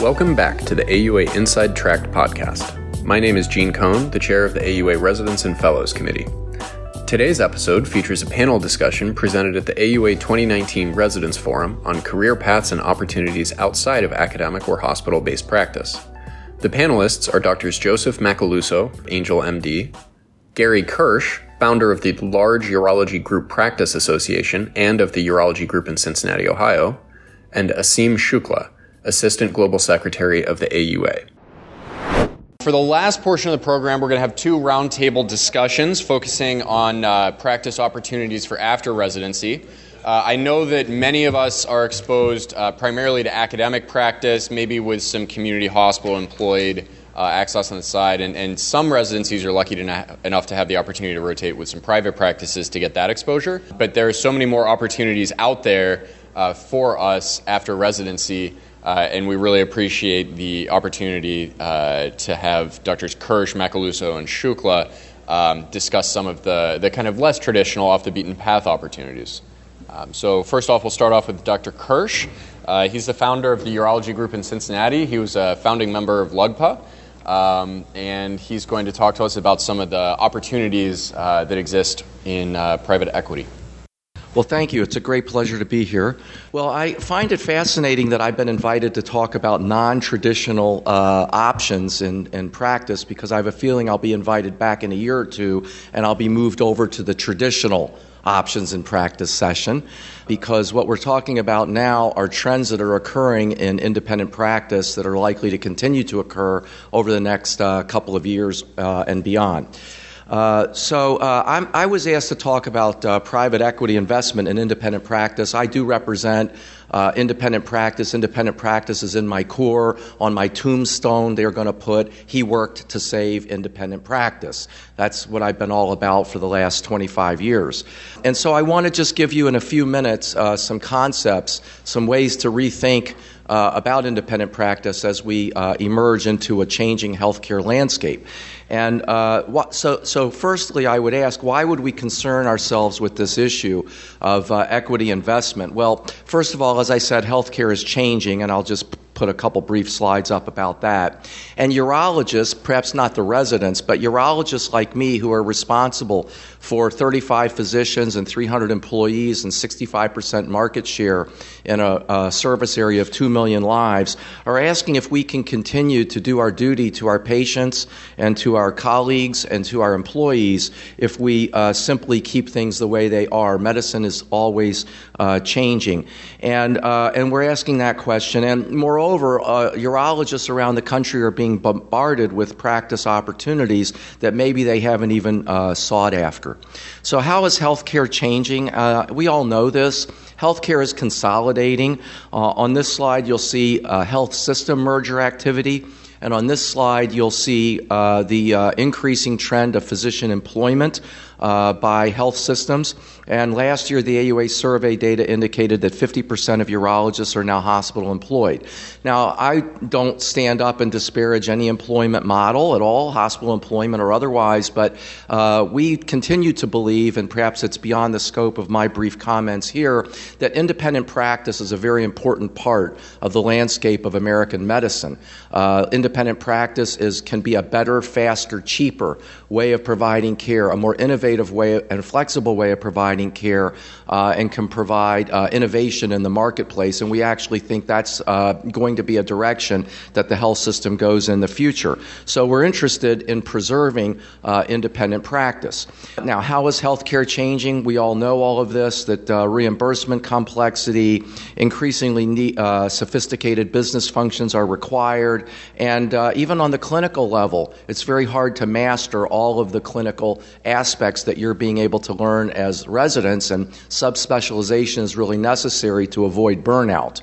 Welcome back to the AUA Inside Track podcast. My name is Gene Cohn, the chair of the AUA Residents and Fellows Committee. Today's episode features a panel discussion presented at the AUA 2019 Residents Forum on career paths and opportunities outside of academic or hospital based practice. The panelists are Drs. Joseph Macaluso, Angel MD, Gary Kirsh, founder of the Large Urology Group Practice Association and of the Urology Group in Cincinnati, Ohio, and Aseem Shukla, Assistant Global Secretary of the AUA. For the last portion of the program, we're going to have two roundtable discussions focusing on uh, practice opportunities for after residency. Uh, I know that many of us are exposed uh, primarily to academic practice, maybe with some community hospital employed uh, access on the side, and, and some residencies are lucky to na- enough to have the opportunity to rotate with some private practices to get that exposure. But there are so many more opportunities out there uh, for us after residency uh, and we really appreciate the opportunity uh, to have Drs. Kirsh, Macaluso, and Shukla um, discuss some of the, the kind of less traditional, off the beaten path opportunities. Um, so, first off, we'll start off with Dr. Kirsh. Uh, he's the founder of the Urology Group in Cincinnati. He was a founding member of LUGPA. Um, and he's going to talk to us about some of the opportunities uh, that exist in uh, private equity. Well, thank you. It's a great pleasure to be here. Well, I find it fascinating that I've been invited to talk about non traditional uh, options in, in practice because I have a feeling I'll be invited back in a year or two and I'll be moved over to the traditional options in practice session because what we're talking about now are trends that are occurring in independent practice that are likely to continue to occur over the next uh, couple of years uh, and beyond. Uh, so uh, i was asked to talk about uh, private equity investment in independent practice. I do represent uh, independent practice. Independent practice is in my core. On my tombstone, they're going to put, he worked to save independent practice. That's what I've been all about for the last 25 years. And so I want to just give you in a few minutes uh, some concepts, some ways to rethink uh, about independent practice as we uh, emerge into a changing healthcare landscape. And uh, so, so, firstly, I would ask, why would we concern ourselves with this issue of uh, equity investment? Well, first of all, as I said, healthcare is changing, and I'll just put a couple brief slides up about that. And urologists, perhaps not the residents, but urologists like me who are responsible for 35 physicians and 300 employees and 65% market share in a, a, service area of 2 million lives, are asking if we can continue to do our duty to our patients and to our colleagues and to our employees if we uh, simply keep things the way they are. Medicine is always uh, changing. And, uh, and we're asking that question. And moreover, Moreover, uh, urologists around the country are being bombarded with practice opportunities that maybe they haven't even uh, sought after. So, how is healthcare changing? Uh, we all know this. Healthcare is consolidating. Uh, on this slide, you'll see health system merger activity. And on this slide, you'll see uh, the uh, increasing trend of physician employment uh, by health systems. And last year, the AUA survey data indicated that 50% of urologists are now hospital employed. Now, I don't stand up and disparage any employment model at all, hospital employment or otherwise, but uh, we continue to believe, and perhaps it's beyond the scope of my brief comments here, that independent practice is a very important part of the landscape of American medicine. Uh, independent practice is, can be a better, faster, cheaper way of providing care, a more innovative way and flexible way of providing care, uh, and can provide uh, innovation in the marketplace. And we actually think that's uh, going to be a direction that the health system goes in the future. So we're interested in preserving uh, independent practice. Now, how is healthcare changing? We all know all of this that uh, reimbursement complexity, increasingly sophisticated business functions are required, and even on the clinical level, it's very hard to master all all of the clinical aspects that you're being able to learn as residents, and subspecialization is really necessary to avoid burnout.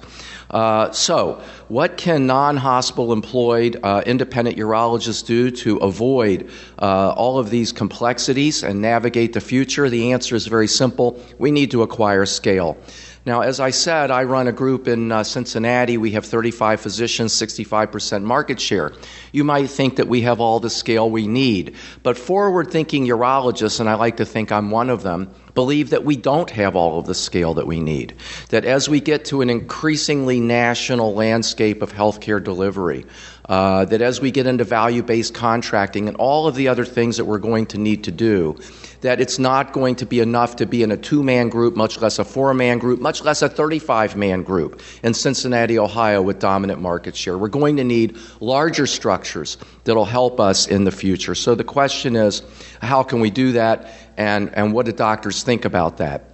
Uh, so, what can non hospital employed uh, independent urologists do to avoid uh, all of these complexities and navigate the future? The answer is very simple we need to acquire scale. Now, as I said, I run a group in uh, Cincinnati. We have 35 physicians, 65% market share. You might think that we have all the scale we need, but forward thinking urologists, and I like to think I'm one of them, believe that we don't have all of the scale that we need. That as we get to an increasingly national landscape of healthcare delivery, uh, that as we get into value based contracting and all of the other things that we're going to need to do, that it's not going to be enough to be in a two man group, much less a four man group, much less a 35 man group in Cincinnati, Ohio, with dominant market share. We're going to need larger structures that'll help us in the future. So the question is how can we do that, and, and what do doctors think about that?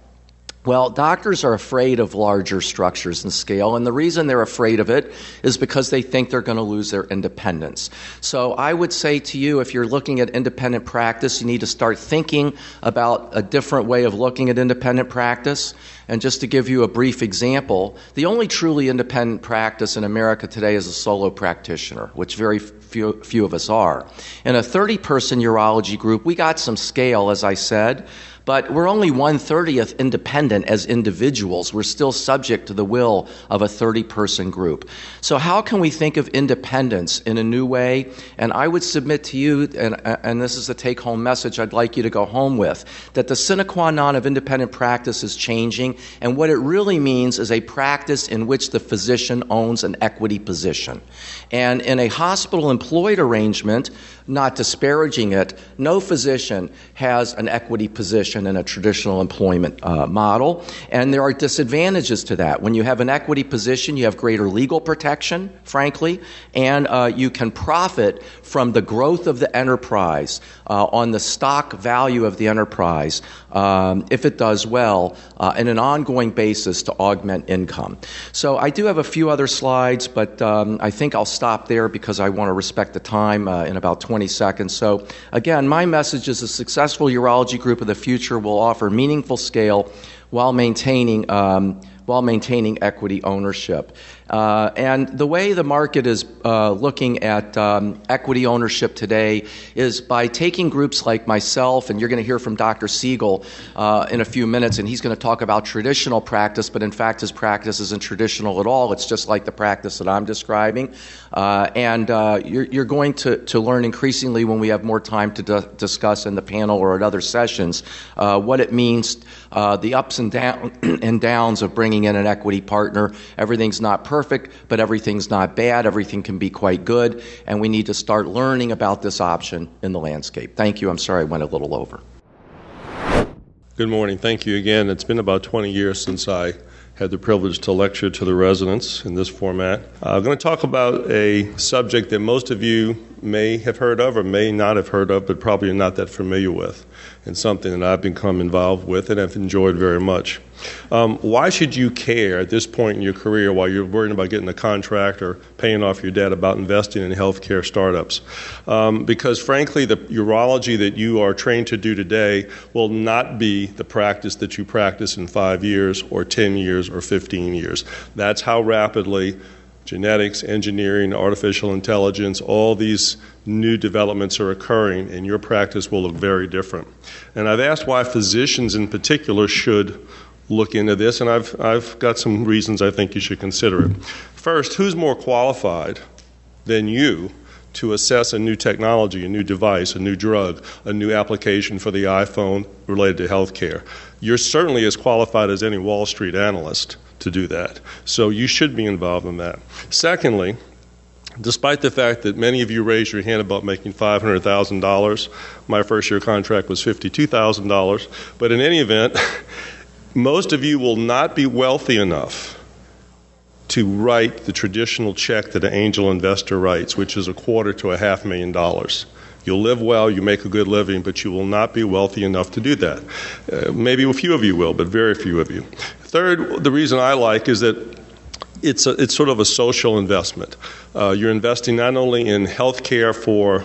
Well, doctors are afraid of larger structures and scale, and the reason they're afraid of it is because they think they're going to lose their independence. So I would say to you, if you're looking at independent practice, you need to start thinking about a different way of looking at independent practice. And just to give you a brief example, the only truly independent practice in America today is a solo practitioner, which very few, few of us are. In a 30 person urology group, we got some scale, as I said, but we're only 130th independent as individuals. We're still subject to the will of a 30 person group. So, how can we think of independence in a new way? And I would submit to you, and, and this is the take home message I'd like you to go home with, that the sine qua non of independent practice is changing. And what it really means is a practice in which the physician owns an equity position. And in a hospital employed arrangement, not disparaging it, no physician has an equity position in a traditional employment uh, model, and there are disadvantages to that. When you have an equity position, you have greater legal protection, frankly, and uh, you can profit from the growth of the enterprise uh, on the stock value of the enterprise um, if it does well uh, in an ongoing basis to augment income. So I do have a few other slides, but um, I think I'll stop there because I want to respect the time uh, in about 20 seconds. So again, my message is a successful urology group of the future will offer meaningful scale while maintaining um, while maintaining equity ownership. Uh, and the way the market is uh, looking at um, equity ownership today is by taking groups like myself, and you're going to hear from Dr. Siegel uh, in a few minutes, and he's going to talk about traditional practice, but in fact, his practice isn't traditional at all. It's just like the practice that I'm describing. Uh, and uh, you're, you're, going to, to learn increasingly when we have more time to d- discuss in the panel or at other sessions uh, what it means, the ups and, down, and downs of bringing in an equity partner. Everything's not perfect perfect, but everything's not bad. Everything can be quite good, and we need to start learning about this option in the landscape. Thank you. I'm sorry I went a little over. Good morning. Thank you again. It's been about 20 years since I had the privilege to lecture to the residents in this format. I'm going to talk about a subject that most of you may have heard of or may not have heard of, but probably are not that familiar with and something that I've become involved with and have enjoyed very much. Um, why should you care at this point in your career while you're worrying about getting a contract or paying off your debt about investing in healthcare startups? Um, because frankly, the urology that you are trained to do today will not be the practice that you practice in five years or 10 years or 15 years. That's how rapidly genetics, engineering, artificial intelligence, all these new developments are occurring, and your practice will look very different. And I've asked why physicians in particular should look into this, and I've, I've got some reasons I think you should consider it. First, who's more qualified than you to assess a new technology, a new device, a new drug, a new application for the iPhone related to healthcare? You're certainly as qualified as any Wall Street analyst to do that. So you should be involved in that. Secondly, despite the fact that many of you raised your hand about making $500,000, my first year contract was $52,000. But in any event, most of you will not be wealthy enough to write the traditional check that an angel investor writes, which is a quarter to a half million dollars. You'll live well, you make a good living, but you will not be wealthy enough to do that. Uh, maybe a few of you will, but very few of you. Third, the reason I like is that it's, a, it's sort of a social investment. Uh, you're investing not only in health care for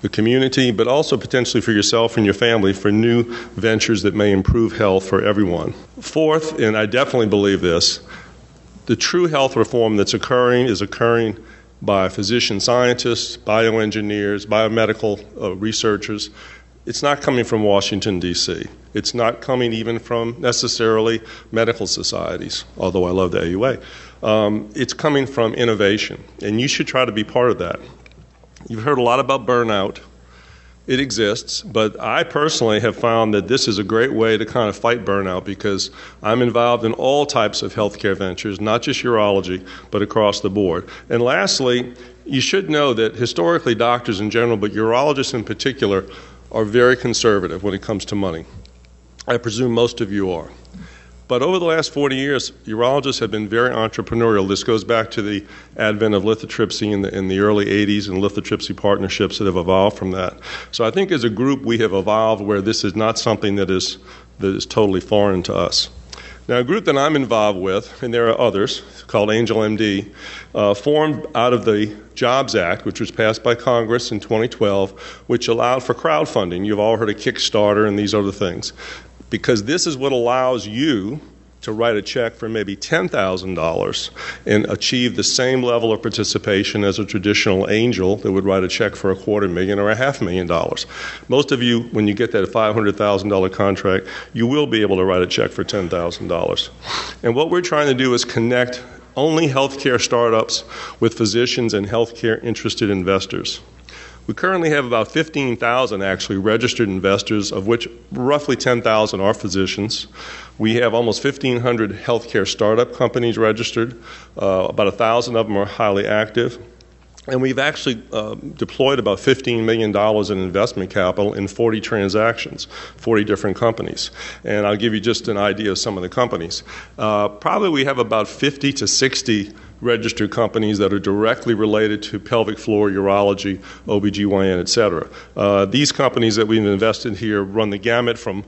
the community, but also potentially for yourself and your family for new ventures that may improve health for everyone. Fourth, and I definitely believe this, the true health reform that's occurring is occurring by physician scientists, bioengineers, biomedical uh, researchers it's not coming from Washington, D.C. It's not coming even from necessarily medical societies, although I love the AUA. Um, it's coming from innovation, and you should try to be part of that. You've heard a lot about burnout. it exists, but I personally have found that this is a great way to kind of fight burnout because I'm involved in all types of healthcare ventures, not just urology, but across the board. And lastly, you should know that historically, doctors in general, but urologists in particular, are very conservative when it comes to money. I presume most of you are. But over the last 40 years, urologists have been very entrepreneurial. This goes back to the advent of lithotripsy in the, in the early 80s and lithotripsy partnerships that have evolved from that. So I think as a group, we have evolved where this is not something that is, that is totally foreign to us. Now, a group that I'm involved with, and there are others, called Angel MD, uh, formed out of the Jobs Act, which was passed by Congress in 2012, which allowed for crowdfunding. You've all heard of Kickstarter and these other things because this is what allows you to write a check for maybe $10,000 and achieve the same level of participation as a traditional angel that would write a check for a quarter million or a half million dollars. Most of you, when you get that $500,000 contract, you will be able to write a check for $10,000. And what we're trying to do is connect only healthcare startups with physicians and healthcare interested investors. We currently have about 15,000 actually registered investors, of which roughly 10,000 are physicians. We have almost 1,500 healthcare startup companies registered. Uh, about 1,000 of them are highly active. And we've actually uh, deployed about $15 million in investment capital in 40 transactions, 40 different companies. And I'll give you just an idea of some of the companies. Uh, probably we have about 50 to 60 registered companies that are directly related to pelvic floor, urology, OBGYN, et cetera. Uh, these companies that we've invested here run the gamut from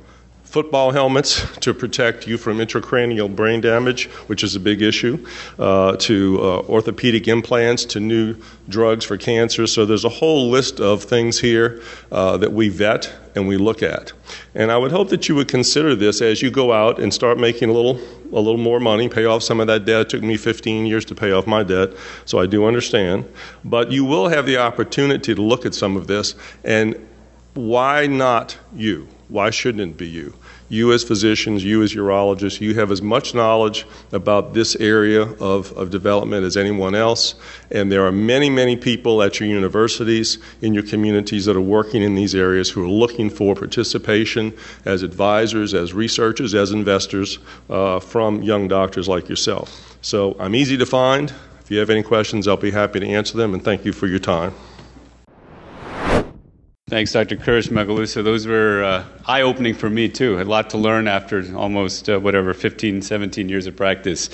football helmets to protect you from intracranial brain damage, which is a big issue, uh, to uh, orthopedic implants, to new drugs for cancer. So there's a whole list of things here uh, that we vet and we look at. And I would hope that you would consider this as you go out and start making a little a little more money, pay off some of that debt. It took me 15 years to pay off my debt, so I do understand. But you will have the opportunity to look at some of this and why not you? Why shouldn't it be you? You, as physicians, you, as urologists, you have as much knowledge about this area of, of development as anyone else. And there are many, many people at your universities, in your communities that are working in these areas who are looking for participation as advisors, as researchers, as investors uh, from young doctors like yourself. So I'm easy to find. If you have any questions, I'll be happy to answer them, and thank you for your time. Thanks, Dr. Kirsh Macaluso. Those were uh, eye opening for me, too. A lot to learn after almost, uh, whatever, 15, 17 years of practice.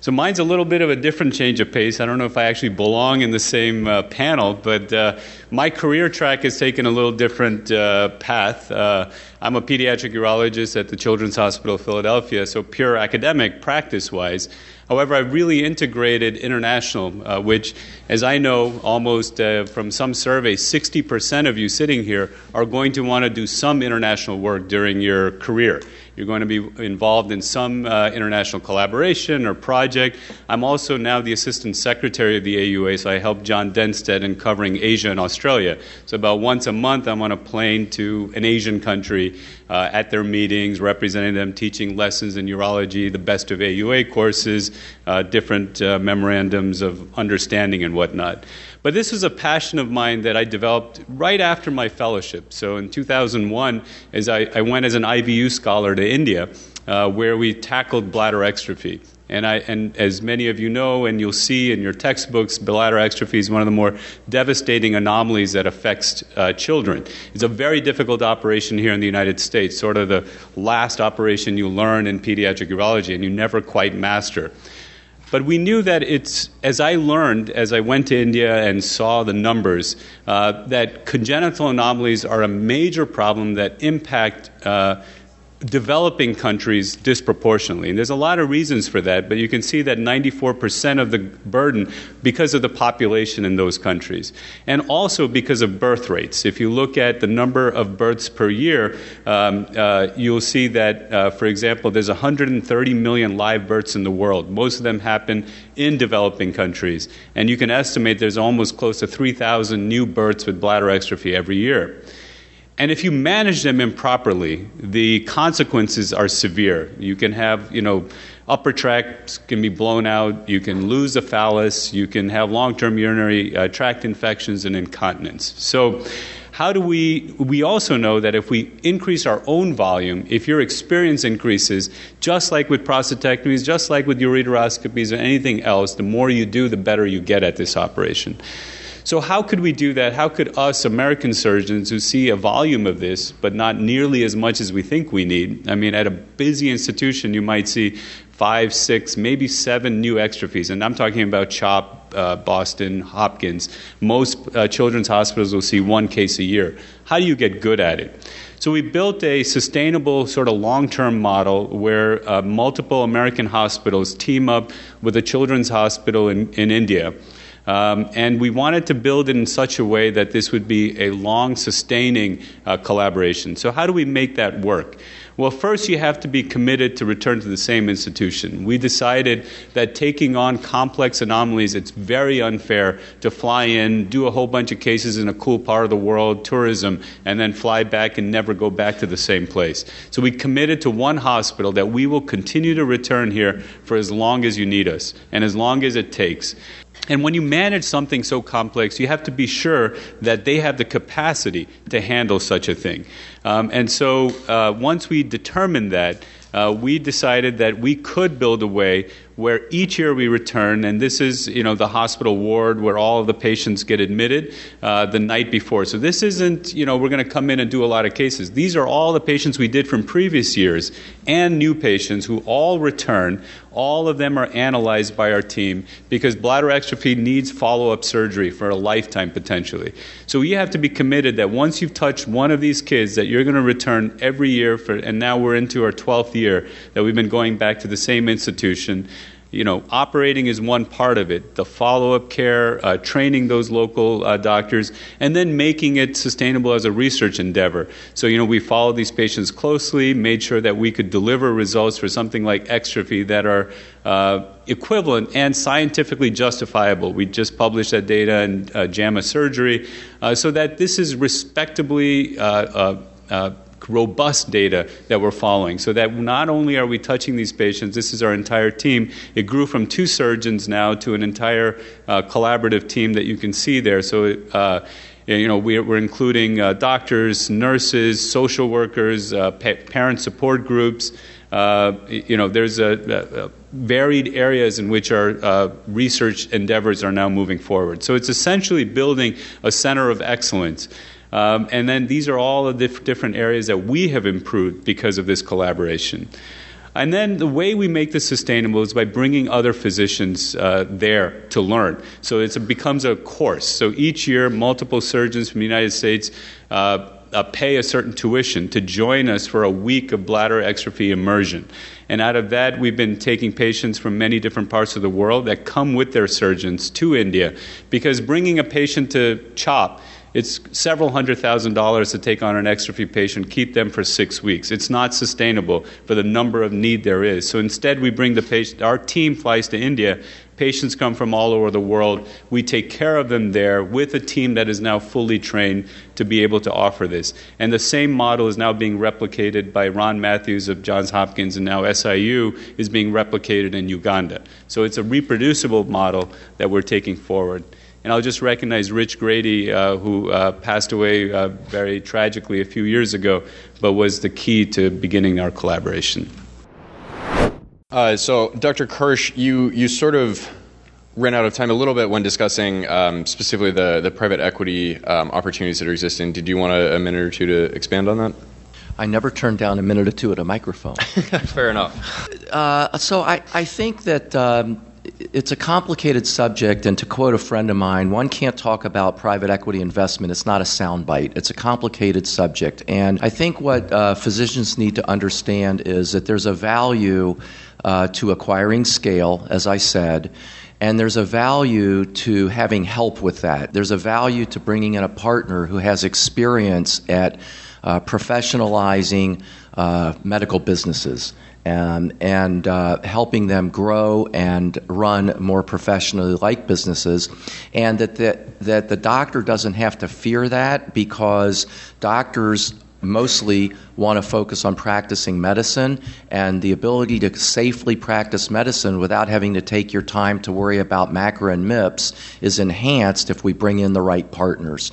So mine's a little bit of a different change of pace. I don't know if I actually belong in the same uh, panel, but uh, my career track has taken a little different uh, path. Uh, I'm a pediatric urologist at the Children's Hospital of Philadelphia, so pure academic practice wise. However, I've really integrated international, uh, which, as I know, almost uh, from some surveys, 60% of you sitting here are going to want to do some international work during your career. You're going to be involved in some uh, international collaboration or project. I'm also now the assistant secretary of the AUA, so I help John Denstedt in covering Asia and Australia. So about once a month, I'm on a plane to an Asian country uh, at their meetings, representing them, teaching lessons in urology, the best of AUA courses, uh, different uh, memorandums of understanding and whatnot. But this was a passion of mine that I developed right after my fellowship. So in 2001, as I, I went as an IVU scholar to India, uh, where we tackled bladder exstrophy. And, I, and as many of you know, and you'll see in your textbooks, bladder exstrophy is one of the more devastating anomalies that affects uh, children. It's a very difficult operation here in the United States, sort of the last operation you learn in pediatric urology and you never quite master. But we knew that it's, as I learned as I went to India and saw the numbers, uh, that congenital anomalies are a major problem that impact. Uh, developing countries disproportionately. And there's a lot of reasons for that, but you can see that 94% of the burden because of the population in those countries. And also because of birth rates. If you look at the number of births per year, um, uh, you'll see that, uh, for example, there's 130 million live births in the world. Most of them happen in developing countries. And you can estimate there's almost close to 3,000 new births with bladder exstrophy every year. And if you manage them improperly, the consequences are severe. You can have, you know, upper tracts can be blown out, you can lose a phallus, you can have long term urinary uh, tract infections and incontinence. So, how do we, we also know that if we increase our own volume, if your experience increases, just like with prostatectomies, just like with ureteroscopies or anything else, the more you do, the better you get at this operation. So, how could we do that? How could us American surgeons who see a volume of this, but not nearly as much as we think we need? I mean, at a busy institution, you might see five, six, maybe seven new exstrophies. And I'm talking about CHOP, uh, Boston, Hopkins. Most uh, children's hospitals will see one case a year. How do you get good at it? So we built a sustainable, sort of long term model where uh, multiple American hospitals team up with a children's hospital in, in India um, and we wanted to build it in such a way that this would be a long sustaining uh, collaboration. So, how do we make that work? Well, first, you have to be committed to return to the same institution. We decided that taking on complex anomalies, it's very unfair to fly in, do a whole bunch of cases in a cool part of the world, tourism, and then fly back and never go back to the same place. So we committed to one hospital that we will continue to return here for as long as you need us and as long as it takes. And when you manage something so complex, you have to be sure that they have the capacity to handle such a thing. Um, and so uh, once we determined that, uh, we decided that we could build a way where each year we return, and this is you know the hospital ward where all of the patients get admitted uh, the night before. So this isn't you know we're going to come in and do a lot of cases. These are all the patients we did from previous years and new patients who all return. All of them are analyzed by our team because bladder exstrophy needs follow up surgery for a lifetime potentially. So you have to be committed that once you've touched one of these kids, that you're going to return every year for, and now we're into our 12th year that we've been going back to the same institution you know, operating is one part of it. The follow-up care, uh, training those local uh, doctors, and then making it sustainable as a research endeavor. So, you know, we followed these patients closely, made sure that we could deliver results for something like exstrophy that are uh, equivalent and scientifically justifiable. We just published that data in uh, JAMA Surgery, uh, so that this is respectably uh, robust data that we're following so that not only are we touching these patients, this is our entire team. It grew from two surgeons now to an entire uh, collaborative team that you can see there. So, uh, you know, we're, including uh, doctors, nurses, social workers, uh, pa- parent support groups. Uh, you know, there's a, a, varied areas in which our uh, research endeavors are now moving forward. So it's essentially building a center of excellence. Um, and then these are all the diff- different areas that we have improved because of this collaboration. And then the way we make this sustainable is by bringing other physicians uh, there to learn. So it becomes a course. So each year, multiple surgeons from the United States uh, uh, pay a certain tuition to join us for a week of bladder exstrophy immersion. And out of that, we've been taking patients from many different parts of the world that come with their surgeons to India. Because bringing a patient to CHOP it's several hundred thousand dollars to take on an exstrophy patient, keep them for six weeks. It's not sustainable for the number of need there is. So instead, we bring the patient, our team flies to India. Patients come from all over the world. We take care of them there with a team that is now fully trained to be able to offer this. And the same model is now being replicated by Ron Mathews of Johns Hopkins, and now SIU is being replicated in Uganda. So it's a reproducible model that we're taking forward. And I'll just recognize Rich Grady, uh, who uh, passed away uh, very tragically a few years ago, but was the key to beginning our collaboration. Uh, so, Dr. Kirsh, you, you sort of ran out of time a little bit when discussing um, specifically the, the private equity um, opportunities that are existing. Did you want a, a minute or two to expand on that? I never turned down a minute or two at a microphone. Fair enough. Uh, so I, I think that um, it's a complicated subject, and to quote a friend of mine, one can't talk about private equity investment. It's not a soundbite. It's a complicated subject. And I think what uh, physicians need to understand is that there's a value uh, to acquiring scale, as I said, and there's a value to having help with that. There's a value to bringing in a partner who has experience at uh, professionalizing uh, medical businesses and, and uh, helping them grow and run more professionally like businesses. And that the, that the doctor doesn't have to fear that because doctors mostly want to focus on practicing medicine and the ability to safely practice medicine without having to take your time to worry about MACRA and MIPS is enhanced if we bring in the right partners.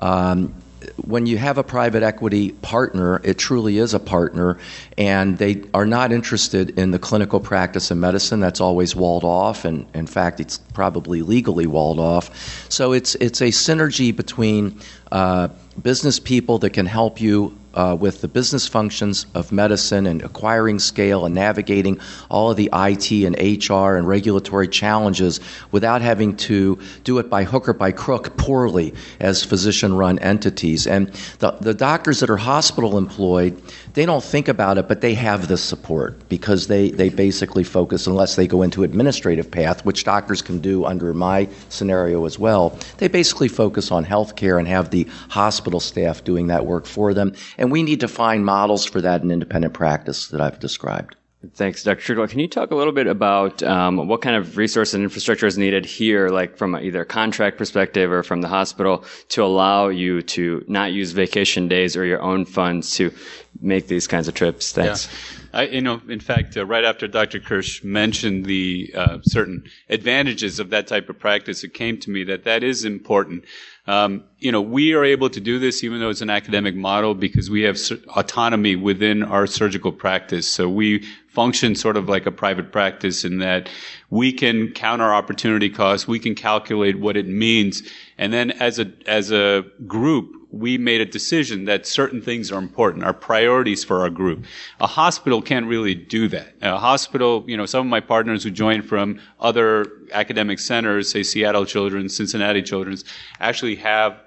Um, when you have a private equity partner, it truly is a partner, and they are not interested in the clinical practice of medicine. That's always walled off, and in fact, it's probably legally walled off. So it's it's a synergy between uh, business people that can help you uh, with the business functions of medicine and acquiring scale and navigating all of the IT and HR and regulatory challenges without having to do it by hook or by crook poorly as physician run entities. And the, the doctors that are hospital employed, they don't think about it, but they have the support because they, they basically focus, unless they go into administrative path, which doctors can do under my scenario as well, they basically focus on healthcare and have the hospital staff doing that work for them. And we need to find models for that in independent practice that I've described. Thanks, Dr. Treadwell. Can you talk a little bit about um, what kind of resource and infrastructure is needed here, like from either a contract perspective or from the hospital, to allow you to not use vacation days or your own funds to make these kinds of trips? Thanks. Yeah. I, you know, in fact, uh, right after Dr. Kirsh mentioned the uh, certain advantages of that type of practice, it came to me that that is important. Um, you know, we are able to do this even though it's an academic model because we have autonomy within our surgical practice. So we function sort of like a private practice in that we can count our opportunity costs, we can calculate what it means, and then as a as a group, we made a decision that certain things are important, are priorities for our group. A hospital can't really do that. A hospital, you know, some of my partners who joined from other academic centers, say Seattle Children's, Cincinnati Children's, actually have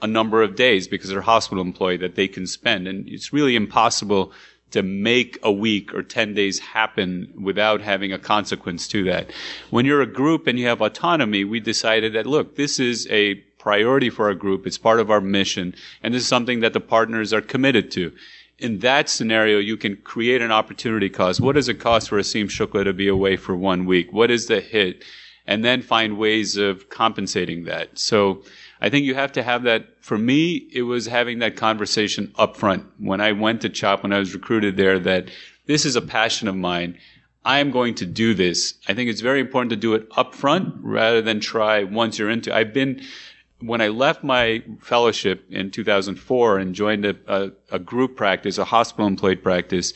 a number of days because they're hospital employed that they can spend. And it's really impossible to make a week or 10 days happen without having a consequence to that. When you're a group and you have autonomy, we decided that, look, this is a priority for our group. It's part of our mission. And this is something that the partners are committed to. In that scenario, you can create an opportunity cost. What does it cost for Aseem Shukla to be away for one week? What is the hit? And then find ways of compensating that. So, I think you have to have that. For me, it was having that conversation up front when I went to CHOP, when I was recruited there, that this is a passion of mine. I am going to do this. I think it's very important to do it up front rather than try once you're into. I've been, when I left my fellowship in 2004 and joined a, a, a group practice, a hospital employed practice,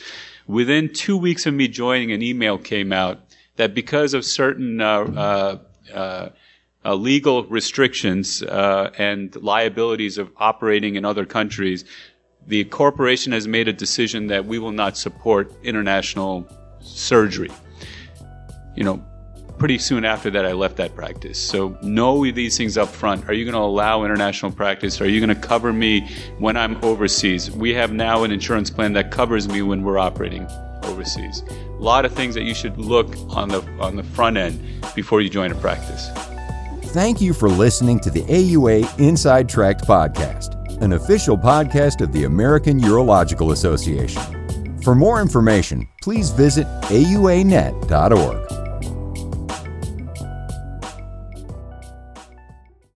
within two weeks of me joining, an email came out that because of certain uh, uh, uh, uh, legal restrictions uh, and liabilities of operating in other countries, the corporation has made a decision that we will not support international surgery. You know, pretty soon after that, I left that practice. So know these things up front. Are you going to allow international practice? Are you going to cover me when I'm overseas? We have now an insurance plan that covers me when we're operating overseas. A lot of things that you should look on the on the front end before you join a practice. Thank you for listening to the AUA Inside Track podcast, an official podcast of the American Urological Association. For more information, please visit auanet.org.